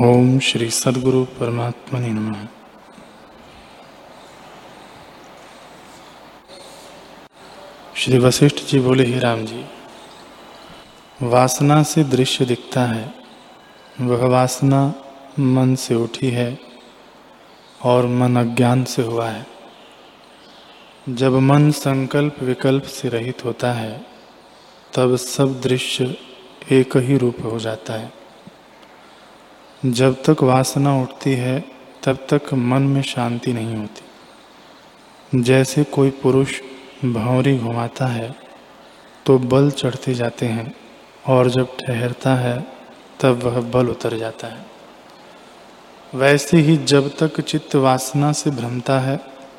ओम श्री सदगुरु परमात्मा नम। श्री वशिष्ठ जी बोले, ही राम जी, वासना से दृश्य दिखता है, वह वासना मन से उठी है और मन अज्ञान से हुआ है। जब मन संकल्प विकल्प से रहित होता है, तब सब दृश्य एक ही रूप हो जाता है। जब तक वासना उठती है, तब तक मन में शांति नहीं होती। जैसे कोई पुरुष भौरी घुमाता है तो बल चढ़ते जाते हैं, और जब ठहरता है, तब वह बल उतर जाता है। वैसे ही जब तक चित्त वासना से भ्रमता है,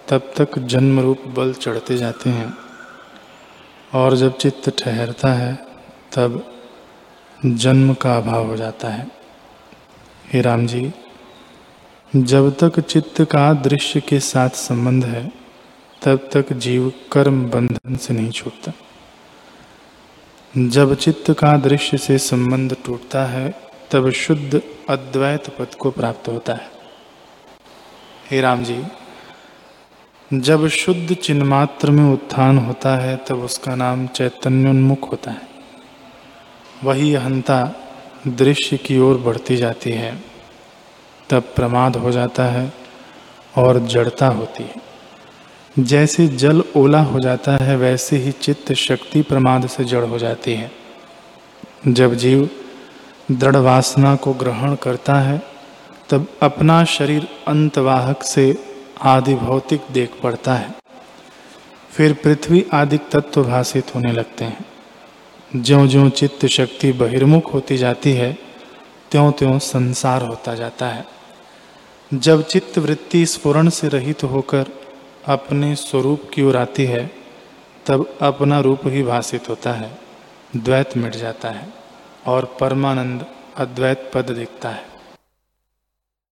तब तक जन्म रूप बल चढ़ते जाते हैं, और जब चित्त ठहरता है, तब जन्म का अभाव हो जाता है। हे राम जी, जब तक चित्त का दृश्य के साथ संबंध है, तब तक जीव कर्म बंधन से नहीं छूटता। जब चित्त का दृश्य से संबंध टूटता है, तब शुद्ध अद्वैत पद को प्राप्त होता है। हे राम जी, जब शुद्ध चिन्मात्र में उत्थान होता है, तब उसका नाम चैतन्योन्मुख होता है। वही अहंता दृश्य की ओर बढ़ती जाती है। तब प्रमाद हो जाता है और जड़ता होती है। जैसे जल ओला हो जाता है, वैसे ही चित्त शक्ति प्रमाद से जड़ हो जाती है। जब जीव दृढ़ वासना को ग्रहण करता है, तब अपना शरीर अंतवाहक से आदि भौतिक देख पड़ता है। फिर पृथ्वी आदि तत्व भाषित होने लगते हैं। ज्यो ज्यो चित्त शक्ति बहिर्मुख होती जाती है त्यों त्यों संसार होता जाता है। जब चित्त वृत्ति स्फुरण से रहित होकर अपने स्वरूप की ओर आती है, तब अपना रूप ही भाषित होता है, द्वैत मिट जाता है और परमानंद अद्वैत पद दिखता है।